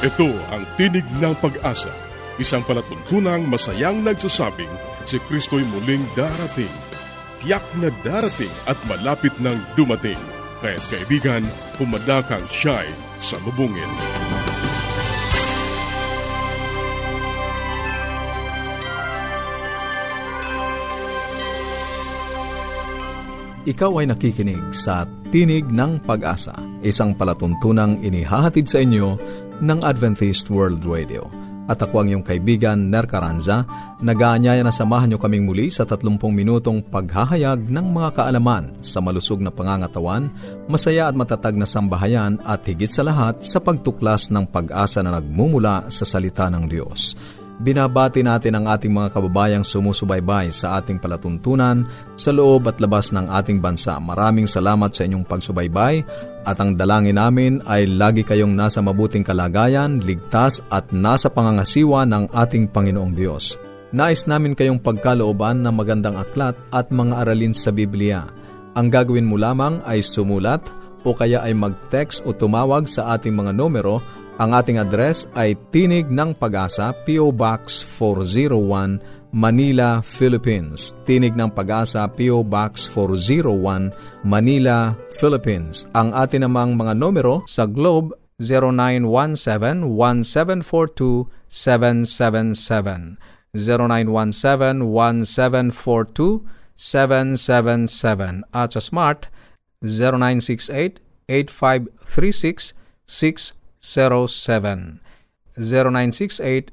Ito ang Tinig ng Pag-asa, isang palatuntunang masayang nagsasabing si Kristo'y muling darating. Tiyak na darating at malapit nang dumating. Kaya't kaibigan, pumadakang siya'y sa lubungin. Ikaw ay nakikinig sa Tinig ng Pag-asa, isang palatuntunang inihahatid sa inyo ng Adventist World Radio. At ako ang iyong kaibigan, Ner Caranza, nag-aanyaya na samahan niyo kaming muli sa 30 minutong paghahayag ng mga kaalaman sa malusog na pangangatawan, masaya at matatag na sambahayan at higit sa lahat sa pagtuklas ng pag-asa na nagmumula sa salita ng Diyos. Binabati natin ang ating mga kababayang sumusubaybay sa ating palatuntunan sa loob at labas ng ating bansa. Maraming salamat sa inyong pagsubaybay at ang dalangin namin ay lagi kayong nasa mabuting kalagayan, ligtas at nasa pangangasiwa ng ating Panginoong Diyos. Nais namin kayong pagkalooban ng magandang aklat at mga aralin sa Biblia. Ang gagawin mo lamang ay sumulat o kaya ay mag-text o tumawag sa ating mga numero ang ating address ay Tinig ng Pag-asa, P.O. Box 401, Manila, Philippines. Tinig ng Pag-asa, P.O. Box 401, Manila, Philippines. Ang atin namang mga numero sa Globe 0917-1742-777. 0917-1742-777. At sa Smart 0968-8536-6 0968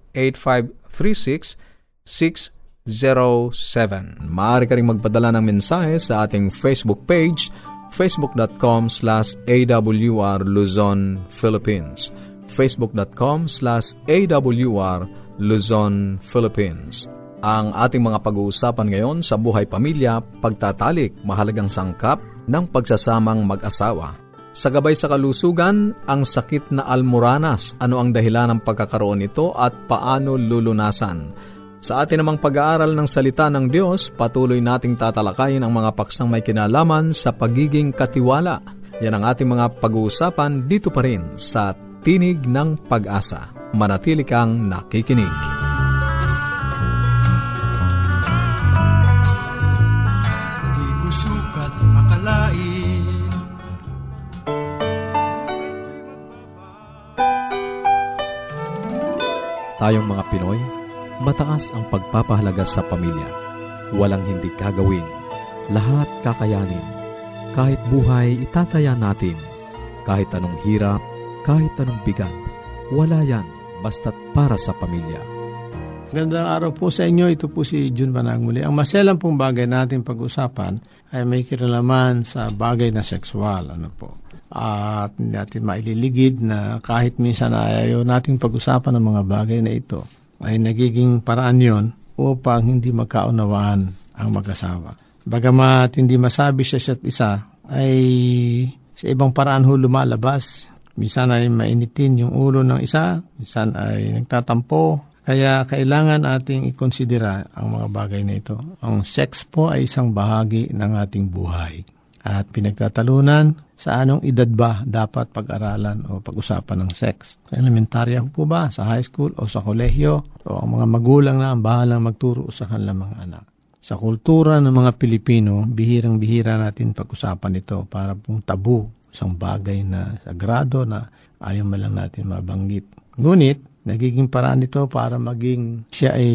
0968-8536-607. Maaari ka rin magpadala ng mensahe sa ating Facebook page, facebook.com slash awr Luzon, Philippines. facebook.com slash awr Luzon, Philippines. Ang ating mga pag-uusapan ngayon sa buhay pamilya, pagtatalik, mahalagang sangkap ng pagsasamang mag-asawa. Sa gabay sa kalusugan, ang sakit na almoranas, ano ang dahilan ng pagkakaroon nito at paano lulunasan. Sa atin namang pag-aaral ng salita ng Diyos, patuloy nating tatalakayin ang mga paksang may kinalaman sa pagiging katiwala. Yan ang ating mga pag-uusapan dito pa rin sa Tinig ng Pag-asa. Manatili kang nakikinig. Tayong mga Pinoy, mataas ang pagpapahalaga sa pamilya. Walang hindi kagawin. Lahat kakayanin. Kahit buhay, itataya natin. Kahit anong hirap, kahit anong bigat. Wala yan, basta't para sa pamilya. Gandang araw po sa inyo. Ito po si Jun Banagmuli. Ang maselang pong bagay natin pag-usapan ay may kinalaman sa bagay na sexual. Ano po? at hindi natin maililigid na kahit minsan ayaw nating pag-usapan ng mga bagay na ito ay nagiging paraan yon upang hindi magkaunawaan ang mag-asawa. Bagamat hindi masabi sa isa't isa ay sa ibang paraan ho lumalabas. Minsan ay mainitin yung ulo ng isa, minsan ay nagtatampo. Kaya kailangan ating ikonsidera ang mga bagay na ito. Ang sex po ay isang bahagi ng ating buhay. At pinagtatalunan sa anong edad ba dapat pag-aralan o pag-usapan ng sex. Elementarya po ba, sa high school o sa kolehiyo, o ang mga magulang na ang bahalang magturo sa kanilang mga anak. Sa kultura ng mga Pilipino, bihirang-bihira natin pag-usapan ito para pong tabu, isang bagay na sagrado na ayaw lang natin mabanggit. Ngunit, nagiging paraan nito para maging siya ay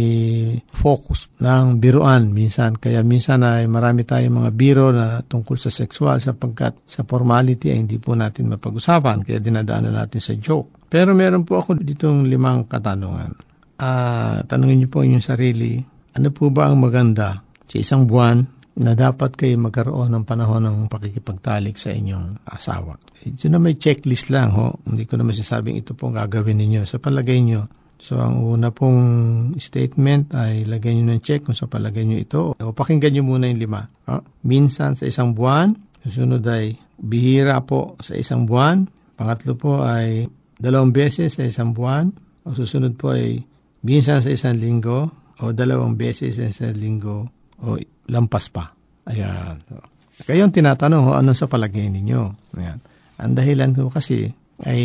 focus ng biruan minsan. Kaya minsan ay marami tayong mga biro na tungkol sa sexual sapagkat sa formality ay hindi po natin mapag-usapan. Kaya dinadaanan natin sa joke. Pero meron po ako ditong limang katanungan. Uh, tanungin niyo po inyong sarili, ano po ba ang maganda sa isang buwan na dapat kayo magkaroon ng panahon ng pakikipagtalik sa inyong asawa. Ito na may checklist lang ho. Hindi ko naman sasabing ito pong gagawin ninyo. Sa palagay nyo, So, ang una pong statement ay lagay nyo ng check kung sa palagay nyo ito. O pakinggan nyo muna yung lima. Oh, minsan sa isang buwan. Susunod ay bihira po sa isang buwan. Pangatlo po ay dalawang beses sa isang buwan. O susunod po ay minsan sa isang linggo. O dalawang beses sa isang linggo. O lampas pa. Ayan. Kayo ang tinatanong, ho, ano sa palagay ninyo? Ayan. Ang dahilan ko kasi, ay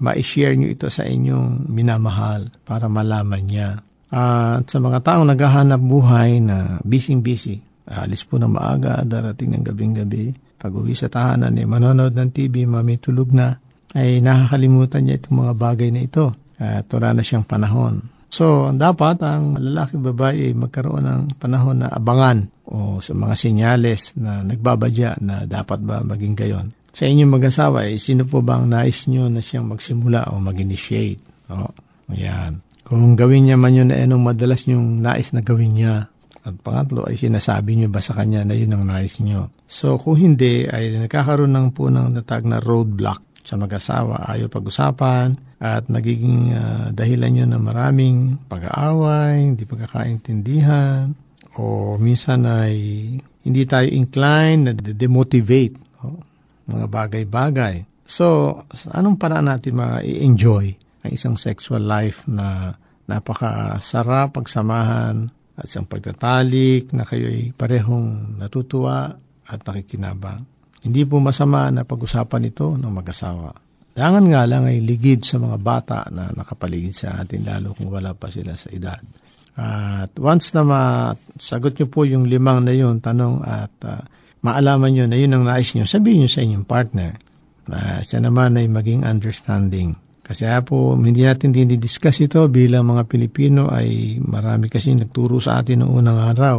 ma-share nyo ito sa inyong minamahal para malaman niya. At sa mga taong naghahanap buhay na busy-busy, alis po na maaga, darating ng gabing-gabi, pag uwi sa tahanan, eh, manonood ng TV, mamitulog na, ay nakakalimutan niya itong mga bagay na ito. At wala na siyang panahon. So, dapat ang lalaki babae magkaroon ng panahon na abangan o sa mga senyales na nagbabadya na dapat ba maging gayon. Sa inyong mag-asawa, eh, sino po ba ang nais nyo na siyang magsimula o mag-initiate? O, ayan. Kung gawin niya man yun na anong madalas nyong nais na gawin niya. At pangatlo ay sinasabi niyo ba sa kanya na yun ang nais niyo. So kung hindi ay nagkakaroon ng po ng natag na roadblock sa mag-asawa, ayaw pag-usapan, at nagiging uh, dahilan yun ng maraming pag-aaway, hindi pagkakaintindihan, o minsan ay hindi tayo inclined na demotivate o, mga bagay-bagay. So, anong paraan natin ma-enjoy ang isang sexual life na napakasarap pagsamahan at isang pagtatalik na kayo'y parehong natutuwa at nakikinabang. Hindi po masama na pag-usapan ito ng mag-asawa. Dangan nga lang ay ligid sa mga bata na nakapaligid sa atin lalo kung wala pa sila sa edad. At once na masagot nyo po yung limang na yun, tanong at uh, maalaman nyo na yun ang nais nyo, sabihin nyo sa inyong partner na uh, siya naman ay maging understanding. Kasi po, hindi natin dinidiscuss ito bilang mga Pilipino ay marami kasi nagturo sa atin noong unang araw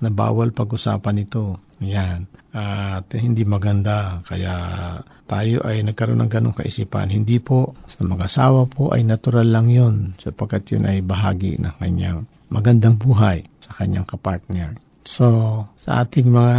na bawal pag-usapan ito. Yan. At hindi maganda. Kaya tayo ay nagkaroon ng ganong kaisipan. Hindi po, sa mag-asawa po ay natural lang yon sapagkat yun ay bahagi ng kanyang magandang buhay sa kanyang kapartner. So, sa ating mga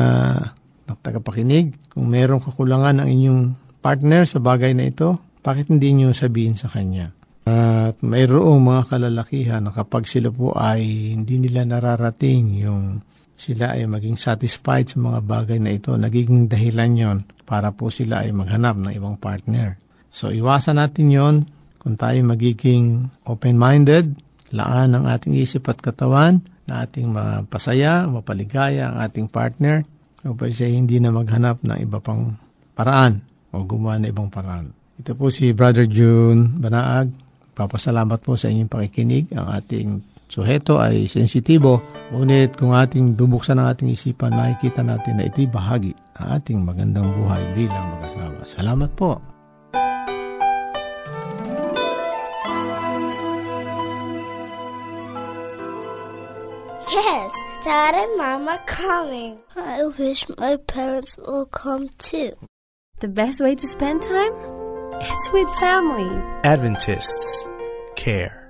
tagapakinig, kung merong kakulangan ang inyong partner sa bagay na ito, bakit hindi nyo sabihin sa kanya? At mayroong mga kalalakihan na kapag sila po ay hindi nila nararating yung sila ay maging satisfied sa mga bagay na ito, nagiging dahilan yon para po sila ay maghanap ng ibang partner. So iwasan natin yon kung tayo magiging open-minded, laan ang ating isip at katawan na ating mapasaya, mapaligaya ang ating partner upang siya hindi na maghanap ng iba pang paraan o gumawa ng ibang paraan. Ito po si Brother June Banaag. Papasalamat po sa inyong pakikinig. Ang ating suheto ay sensitibo, ngunit kung ating bubuksan ang ating isipan, makikita natin na ito'y bahagi ng ating magandang buhay bilang mag-asawa. Salamat po. Yes, Dad and Mom are coming. I wish my parents will come too. The best way to spend time? It's with family. Adventists care.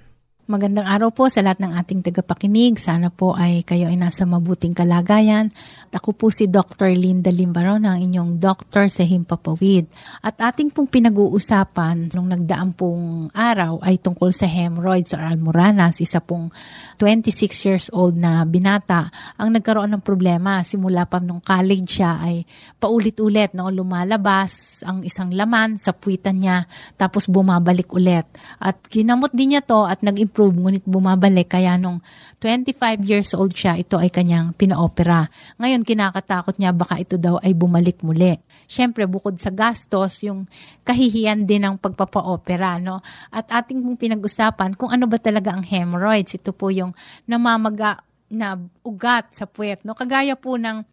Magandang araw po sa lahat ng ating tagapakinig. Sana po ay kayo ay nasa mabuting kalagayan. Ako po si Dr. Linda Limbaron, ang inyong doktor sa Himpapawid. At ating pong pinag-uusapan nung nagdaang pong araw ay tungkol sa hemorrhoids or almoranas, isa pong 26 years old na binata ang nagkaroon ng problema. Simula pa nung college siya ay paulit-ulit no, lumalabas ang isang laman sa puwitan niya tapos bumabalik ulit. At ginamot din niya to at nag-improve improve ngunit bumabalik kaya nung 25 years old siya ito ay kanyang pinaopera. Ngayon kinakatakot niya baka ito daw ay bumalik muli. Siyempre bukod sa gastos yung kahihiyan din ng pagpapaopera no. At ating pong pinag-usapan kung ano ba talaga ang hemorrhoids. Ito po yung namamaga na ugat sa puwet no. Kagaya po ng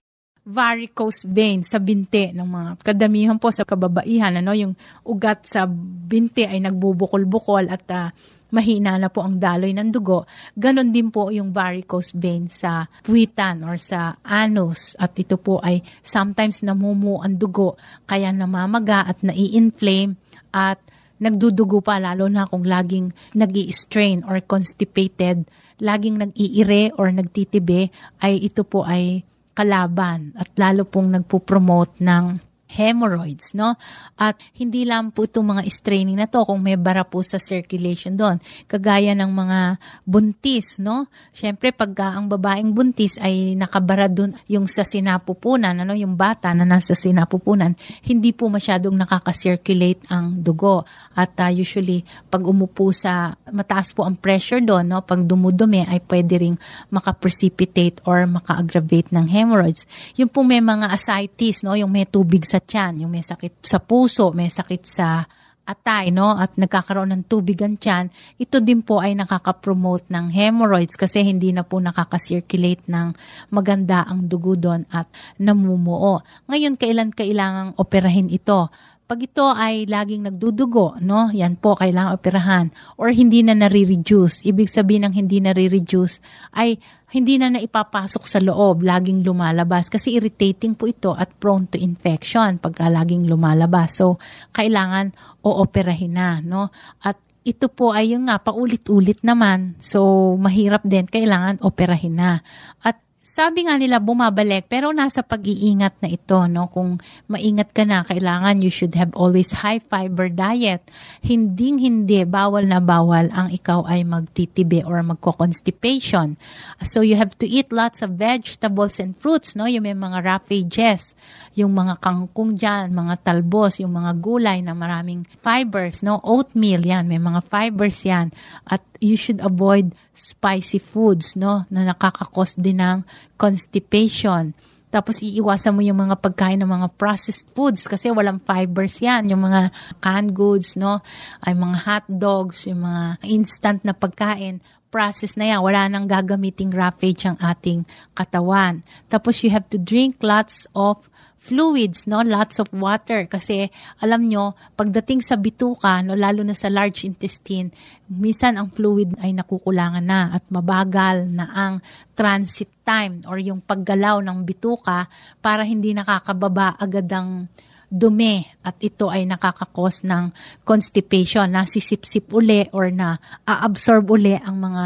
varicose vein sa binti ng mga kadamihan po sa kababaihan ano yung ugat sa binti ay nagbubukol-bukol at uh, mahina na po ang daloy ng dugo, ganon din po yung varicose vein sa puwitan or sa anus. At ito po ay sometimes namumuo ang dugo, kaya namamaga at nai-inflame at nagdudugo pa lalo na kung laging nag strain or constipated, laging nag-iire or nagtitibe, ay ito po ay kalaban at lalo pong nagpo-promote ng hemorrhoids, no? At hindi lang po itong mga straining na to kung may bara po sa circulation doon. Kagaya ng mga buntis, no? Siyempre, pag ang babaeng buntis ay nakabara doon yung sa sinapupunan, ano, yung bata na nasa sinapupunan, hindi po masyadong nakaka-circulate ang dugo. At uh, usually, pag umupo sa, mataas po ang pressure doon, no? Pag dumudumi ay pwede ring maka-precipitate or maka-aggravate ng hemorrhoids. Yung po may mga ascites, no? Yung may tubig sa sa tiyan, yung may sakit sa puso, may sakit sa atay, no? At nagkakaroon ng tubig ang tiyan, ito din po ay nakaka-promote ng hemorrhoids kasi hindi na po nakaka-circulate ng maganda ang dugo doon at namumuo. Ngayon, kailan kailangang operahin ito? Pag ito ay laging nagdudugo, no? Yan po, kailangan operahan. Or hindi na nare-reduce. Ibig sabihin ng hindi nare-reduce ay hindi na naipapasok sa loob, laging lumalabas. Kasi irritating po ito at prone to infection pagka laging lumalabas. So, kailangan ooperahin na, no? At ito po ay yung nga, paulit-ulit naman. So, mahirap din, kailangan operahin na. At sabi nga nila bumabalik pero nasa pag-iingat na ito no? Kung maingat ka na kailangan you should have always high fiber diet. Hinding hindi bawal na bawal ang ikaw ay magtitibi or magko-constipation. So you have to eat lots of vegetables and fruits no? Yung may mga raffages yung mga kangkong diyan mga talbos yung mga gulay na maraming fibers no? Oatmeal yan may mga fibers yan. At you should avoid spicy foods, no? Na nakakakos din ng constipation. Tapos iiwasan mo yung mga pagkain ng mga processed foods kasi walang fibers yan. Yung mga canned goods, no? Ay mga hot dogs, yung mga instant na pagkain, process na yan. Wala nang gagamiting roughage ang ating katawan. Tapos you have to drink lots of fluids, no? Lots of water. Kasi, alam nyo, pagdating sa bituka, no, lalo na sa large intestine, minsan ang fluid ay nakukulangan na at mabagal na ang transit time or yung paggalaw ng bituka para hindi nakakababa agad ang dumi at ito ay nakakakos ng constipation, nasisipsip uli or na aabsorb uli ang mga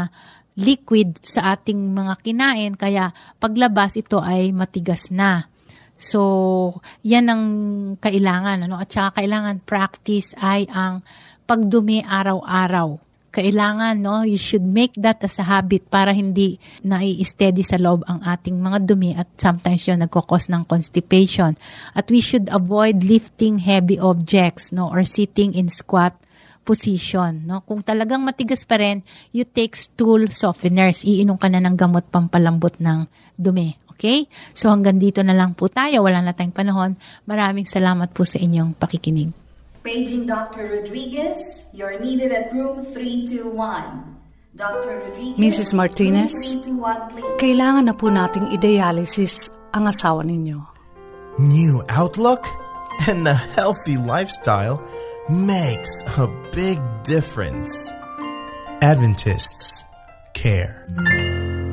liquid sa ating mga kinain kaya paglabas ito ay matigas na. So, yan ang kailangan. Ano? At saka kailangan practice ay ang pagdumi araw-araw. Kailangan, no, you should make that as a habit para hindi nai-steady sa loob ang ating mga dumi at sometimes yun nagkakos ng constipation. At we should avoid lifting heavy objects, no, or sitting in squat position. No? Kung talagang matigas pa rin, you take stool softeners. Iinom ka na ng gamot pampalambot ng dumi. Okay? So hanggang dito na lang po tayo. Wala na tayong panahon. Maraming salamat po sa inyong pakikinig. Paging Dr. Rodriguez, you're needed at room 321. Dr. Rodriguez, Mrs. Martinez, room 321, kailangan na po nating i-dialysis ang asawa ninyo. New outlook and a healthy lifestyle makes a big difference. Adventists care.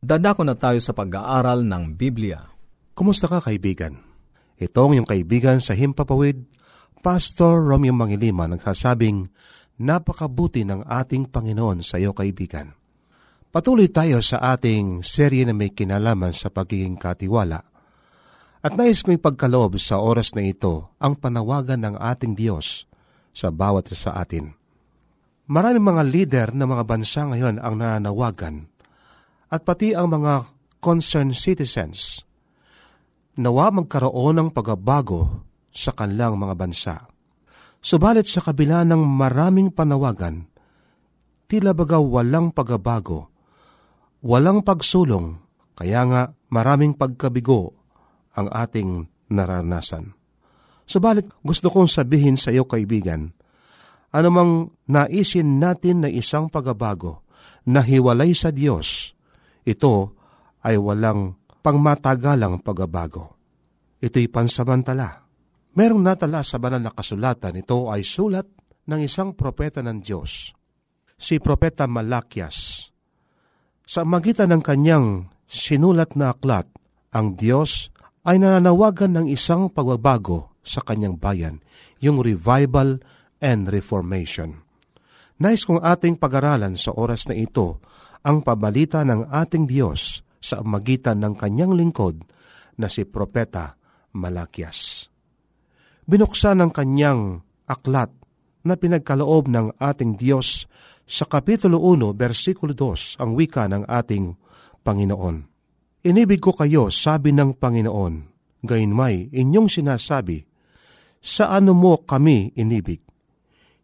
Dadako na tayo sa pag-aaral ng Biblia. Kumusta ka kaibigan? Ito ang iyong kaibigan sa Himpapawid, Pastor Romeo Mangilima nagsasabing, Napakabuti ng ating Panginoon sa iyo kaibigan. Patuloy tayo sa ating serye na may kinalaman sa pagiging katiwala. At nais kong ipagkaloob sa oras na ito ang panawagan ng ating Diyos sa bawat sa atin. Maraming mga leader ng mga bansa ngayon ang nananawagan at pati ang mga concerned citizens nawa magkaroon ng pagbabago sa kanilang mga bansa. Subalit sa kabila ng maraming panawagan, tila baga walang pagbabago walang pagsulong, kaya nga maraming pagkabigo ang ating naranasan. Subalit gusto kong sabihin sa iyo kaibigan, anumang naisin natin na isang pagbabago na hiwalay sa Diyos, ito ay walang pangmatagalang pagbabago. Ito'y pansamantala. Merong natala sa banal na kasulatan, ito ay sulat ng isang propeta ng Diyos, si Propeta Malakias sa magitan ng kanyang sinulat na aklat, ang Diyos ay nananawagan ng isang pagbabago sa kanyang bayan, yung revival and reformation. Nais kong ating pag-aralan sa oras na ito ang pabalita ng ating Diyos sa magitan ng kanyang lingkod na si Propeta Malakias. Binuksan ng kanyang aklat na pinagkaloob ng ating Diyos sa Kapitulo 1, versikulo 2, ang wika ng ating Panginoon. Inibig ko kayo, sabi ng Panginoon, gayunmay inyong sinasabi, sa ano mo kami inibig?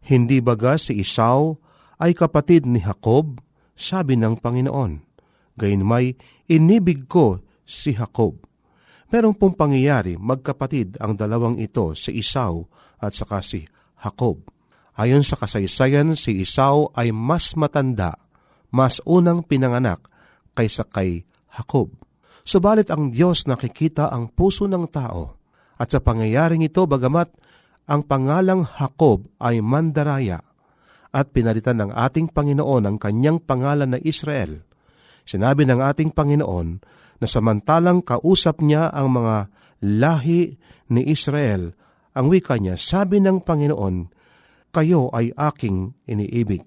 Hindi baga si Isaw ay kapatid ni Jacob? Sabi ng Panginoon. Gayunmay, inibig ko si Jacob. Merong pong pangyayari, magkapatid ang dalawang ito, si Isaw at saka si Jacob. Ayon sa kasaysayan, si Esau ay mas matanda, mas unang pinanganak kaysa kay Jacob. Subalit ang Diyos nakikita ang puso ng tao at sa pangyayaring ito bagamat ang pangalang Jacob ay mandaraya at pinalitan ng ating Panginoon ang kanyang pangalan na Israel. Sinabi ng ating Panginoon na samantalang kausap niya ang mga lahi ni Israel, ang wika niya, sabi ng Panginoon, kayo ay aking iniibig.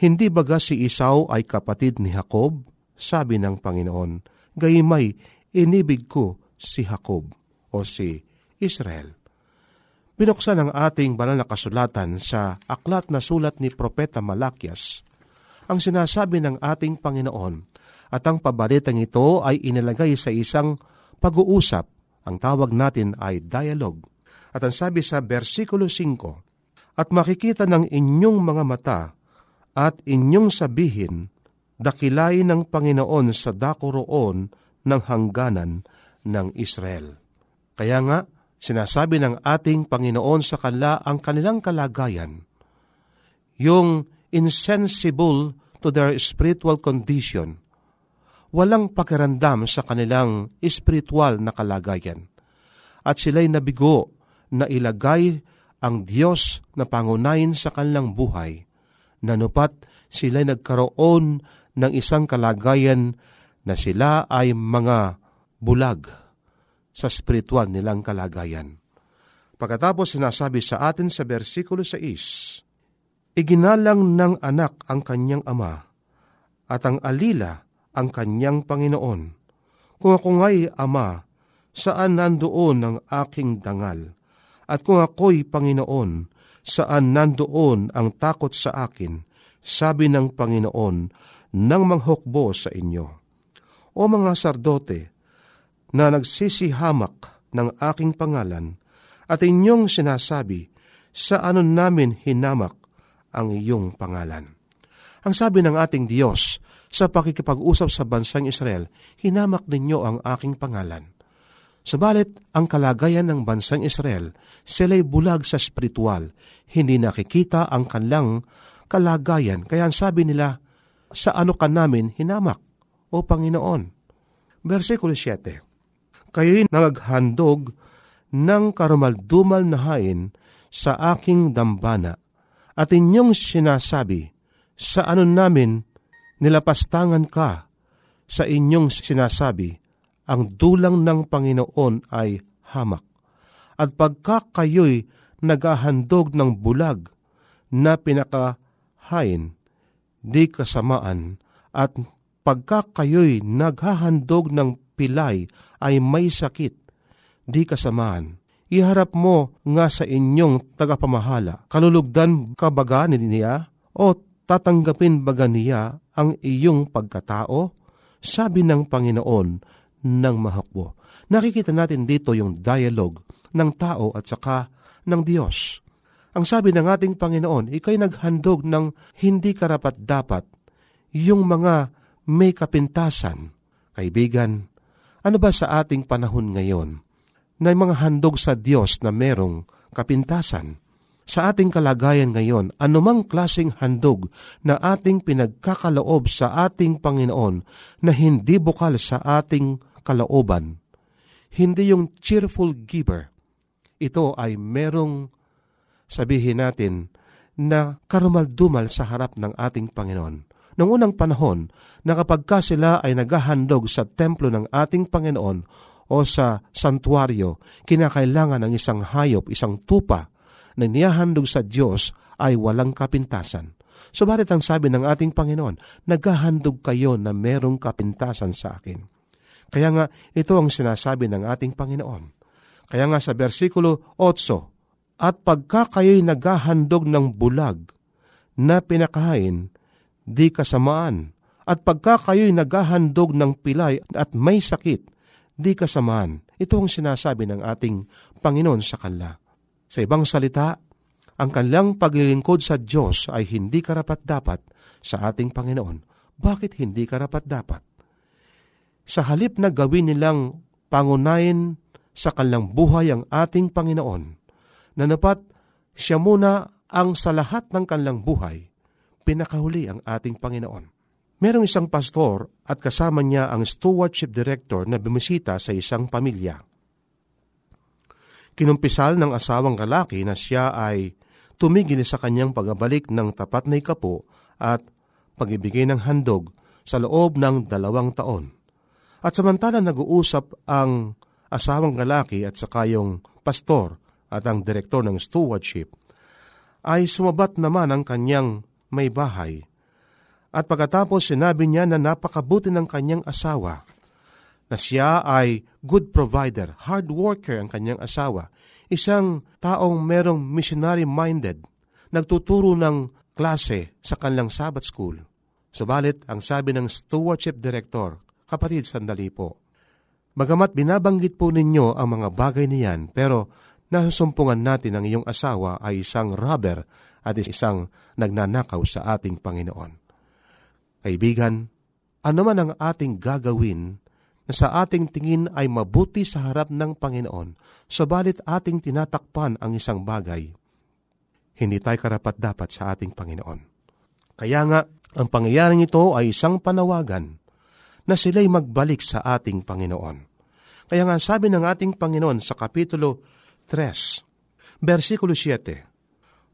Hindi baga si Isaw ay kapatid ni Jacob? Sabi ng Panginoon, gayimay inibig ko si Jacob o si Israel. Binuksan ang ating banal na kasulatan sa aklat na sulat ni Propeta Malakias ang sinasabi ng ating Panginoon at ang pabalitang ito ay inilagay sa isang pag-uusap. Ang tawag natin ay dialogue. At ang sabi sa versikulo 5, at makikita ng inyong mga mata at inyong sabihin, dakilain ng Panginoon sa dako roon ng hangganan ng Israel. Kaya nga, sinasabi ng ating Panginoon sa kanila ang kanilang kalagayan, yung insensible to their spiritual condition, walang pakiramdam sa kanilang spiritual na kalagayan. At sila'y nabigo na ilagay ang Diyos na pangunayin sa kanilang buhay, nanupat sila nagkaroon ng isang kalagayan na sila ay mga bulag sa spiritual nilang kalagayan. Pagkatapos sinasabi sa atin sa versikulo 6, Iginalang ng anak ang kanyang ama, at ang alila ang kanyang Panginoon. Kung ako nga'y ama, saan nandoon ang aking dangal? At kung ako'y Panginoon, saan nandoon ang takot sa akin, sabi ng Panginoon, nang manghukbo sa inyo. O mga sardote, na nagsisihamak ng aking pangalan, at inyong sinasabi, sa ano namin hinamak ang iyong pangalan. Ang sabi ng ating Diyos sa pakikipag-usap sa bansang Israel, hinamak ninyo ang aking pangalan. Subalit, ang kalagayan ng bansang Israel, sila'y bulag sa spiritual, hindi nakikita ang kanilang kalagayan. Kaya ang sabi nila, sa ano ka namin hinamak, o Panginoon? Versikulo 7, Kayo'y naghandog ng karumaldumal na hain sa aking dambana, at inyong sinasabi, sa ano namin nilapastangan ka, sa inyong sinasabi, ang dulang ng Panginoon ay hamak. At pagka kayo'y naghahandog ng bulag na pinakahain, di kasamaan at pagka kayo'y naghahandog ng pilay ay may sakit, di kasamaan. Iharap mo nga sa inyong tagapamahala. Kalulugdan ka baga niya o tatanggapin baga niya ang iyong pagkatao? Sabi ng Panginoon ng mahakbo. Nakikita natin dito yung dialogue ng tao at saka ng Diyos. Ang sabi ng ating Panginoon, ikay naghandog ng hindi karapat dapat yung mga may kapintasan. Kaibigan, ano ba sa ating panahon ngayon na mga handog sa Diyos na merong kapintasan? Sa ating kalagayan ngayon, anumang klasing handog na ating pinagkakaloob sa ating Panginoon na hindi bukal sa ating kalooban, hindi yung cheerful giver, ito ay merong sabihin natin na karumaldumal sa harap ng ating Panginoon. Noong unang panahon, na kapag ka sila ay naghahandog sa templo ng ating Panginoon o sa santuaryo, kinakailangan ng isang hayop, isang tupa na niyahandog sa Diyos ay walang kapintasan. Subalit ang sabi ng ating Panginoon, naghahandog kayo na merong kapintasan sa akin. Kaya nga, ito ang sinasabi ng ating Panginoon. Kaya nga sa versikulo 8, At pagka kayo'y naghahandog ng bulag na pinakain, di kasamaan. At pagka kayo'y naghahandog ng pilay at may sakit, di kasamaan. Ito ang sinasabi ng ating Panginoon sa kanila. Sa ibang salita, ang kanilang paglilingkod sa Diyos ay hindi karapat-dapat sa ating Panginoon. Bakit hindi karapat-dapat? Sa halip na gawin nilang pangunayin sa kanilang buhay ang ating Panginoon, na napat siya muna ang sa lahat ng kanilang buhay, pinakahuli ang ating Panginoon. Merong isang pastor at kasama niya ang stewardship director na bumisita sa isang pamilya. Kinumpisal ng asawang lalaki na siya ay tumigil sa kanyang pagbabalik ng tapat na ikapo at pagibigay ng handog sa loob ng dalawang taon. At samantala nag-uusap ang asawang lalaki at saka yung pastor at ang direktor ng stewardship, ay sumabat naman ang kanyang may bahay. At pagkatapos sinabi niya na napakabuti ng kanyang asawa, na siya ay good provider, hard worker ang kanyang asawa, isang taong merong missionary-minded, nagtuturo ng klase sa kanilang Sabbath school. Subalit, ang sabi ng stewardship director, kapatid, sandali po, Bagamat binabanggit po ninyo ang mga bagay niyan, pero nasusumpungan natin ang iyong asawa ay isang robber at isang nagnanakaw sa ating Panginoon. Kaibigan, ano man ang ating gagawin na sa ating tingin ay mabuti sa harap ng Panginoon, sabalit ating tinatakpan ang isang bagay, hindi tayo karapat dapat sa ating Panginoon. Kaya nga, ang pangyayaring ito ay isang panawagan na sila'y magbalik sa ating Panginoon. Kaya nga sabi ng ating Panginoon sa Kapitulo 3, versikulo 7,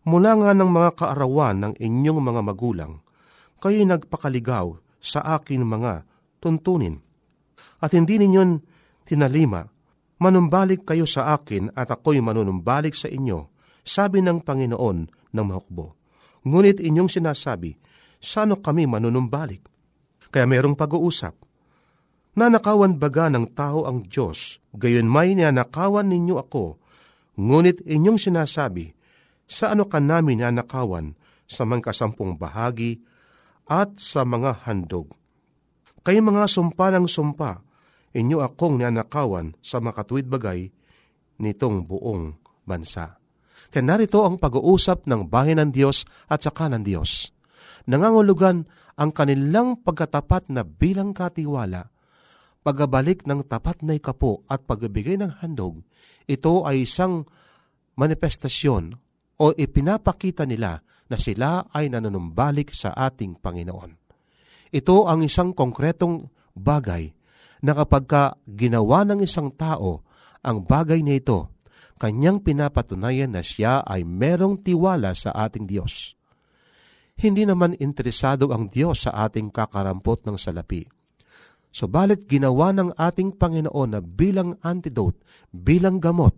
Mula nga ng mga kaarawan ng inyong mga magulang, kayo'y nagpakaligaw sa akin mga tuntunin. At hindi ninyo tinalima, manumbalik kayo sa akin at ako'y manunumbalik sa inyo, sabi ng Panginoon ng mahukbo. Ngunit inyong sinasabi, sano kami manunumbalik? Kaya mayroong pag-uusap. Nanakawan baga ng tao ang Diyos, gayon may nanakawan ninyo ako, ngunit inyong sinasabi, sa ano ka namin nanakawan sa mga kasampung bahagi at sa mga handog. Kay mga sumpa ng sumpa, inyo akong nanakawan sa makatuwid bagay nitong buong bansa. Kaya narito ang pag-uusap ng bahay ng Diyos at saka ng Diyos. Nangangulugan ang kanilang pagkatapat na bilang katiwala, pagbabalik ng tapat na ikapo at pagbibigay ng handog, ito ay isang manifestasyon o ipinapakita nila na sila ay nananumbalik sa ating Panginoon. Ito ang isang konkretong bagay na kapag ka ginawa ng isang tao ang bagay na ito, kanyang pinapatunayan na siya ay merong tiwala sa ating Diyos hindi naman interesado ang Diyos sa ating kakarampot ng salapi. Subalit ginawa ng ating Panginoon na bilang antidote, bilang gamot,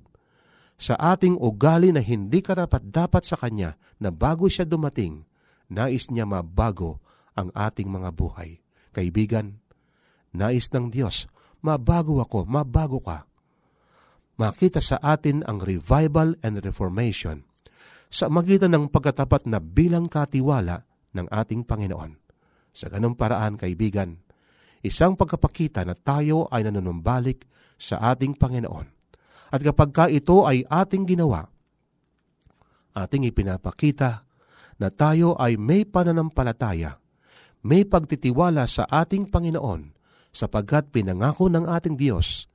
sa ating ugali na hindi karapat-dapat sa Kanya na bago siya dumating, nais niya mabago ang ating mga buhay. Kaibigan, nais ng Diyos, mabago ako, mabago ka. Makita sa atin ang revival and reformation sa magitan ng pagkatapat na bilang katiwala ng ating Panginoon. Sa ganong paraan, kaibigan, isang pagkapakita na tayo ay nanunumbalik sa ating Panginoon. At kapag ka ito ay ating ginawa, ating ipinapakita na tayo ay may pananampalataya, may pagtitiwala sa ating Panginoon sapagkat pinangako ng ating Diyos,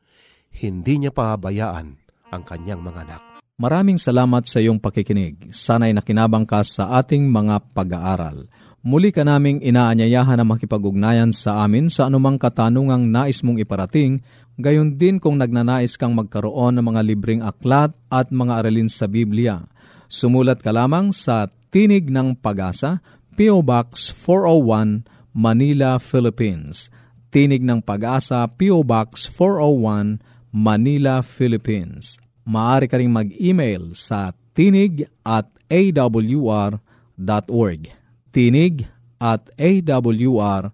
hindi niya pahabayaan ang kanyang mga anak. Maraming salamat sa iyong pakikinig. Sana'y nakinabang ka sa ating mga pag-aaral. Muli ka naming inaanyayahan na makipag-ugnayan sa amin sa anumang katanungang nais mong iparating, gayon din kung nagnanais kang magkaroon ng mga libreng aklat at mga aralin sa Biblia. Sumulat ka lamang sa Tinig ng Pag-asa, P.O. Box 401, Manila, Philippines. Tinig ng Pag-asa, P.O. Box 401, Manila, Philippines. Maaari ka rin mag-email sa tinig at awr.org. Tinig at awr.org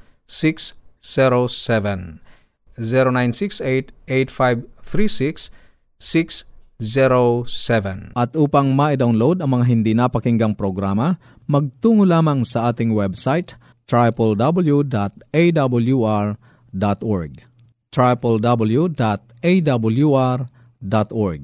0968-8536-607. 0968-8536-607. 0917. At upang ma-download ang mga hindi napakinggang programa, magtungo lamang sa ating website www.awr.org www.awr.org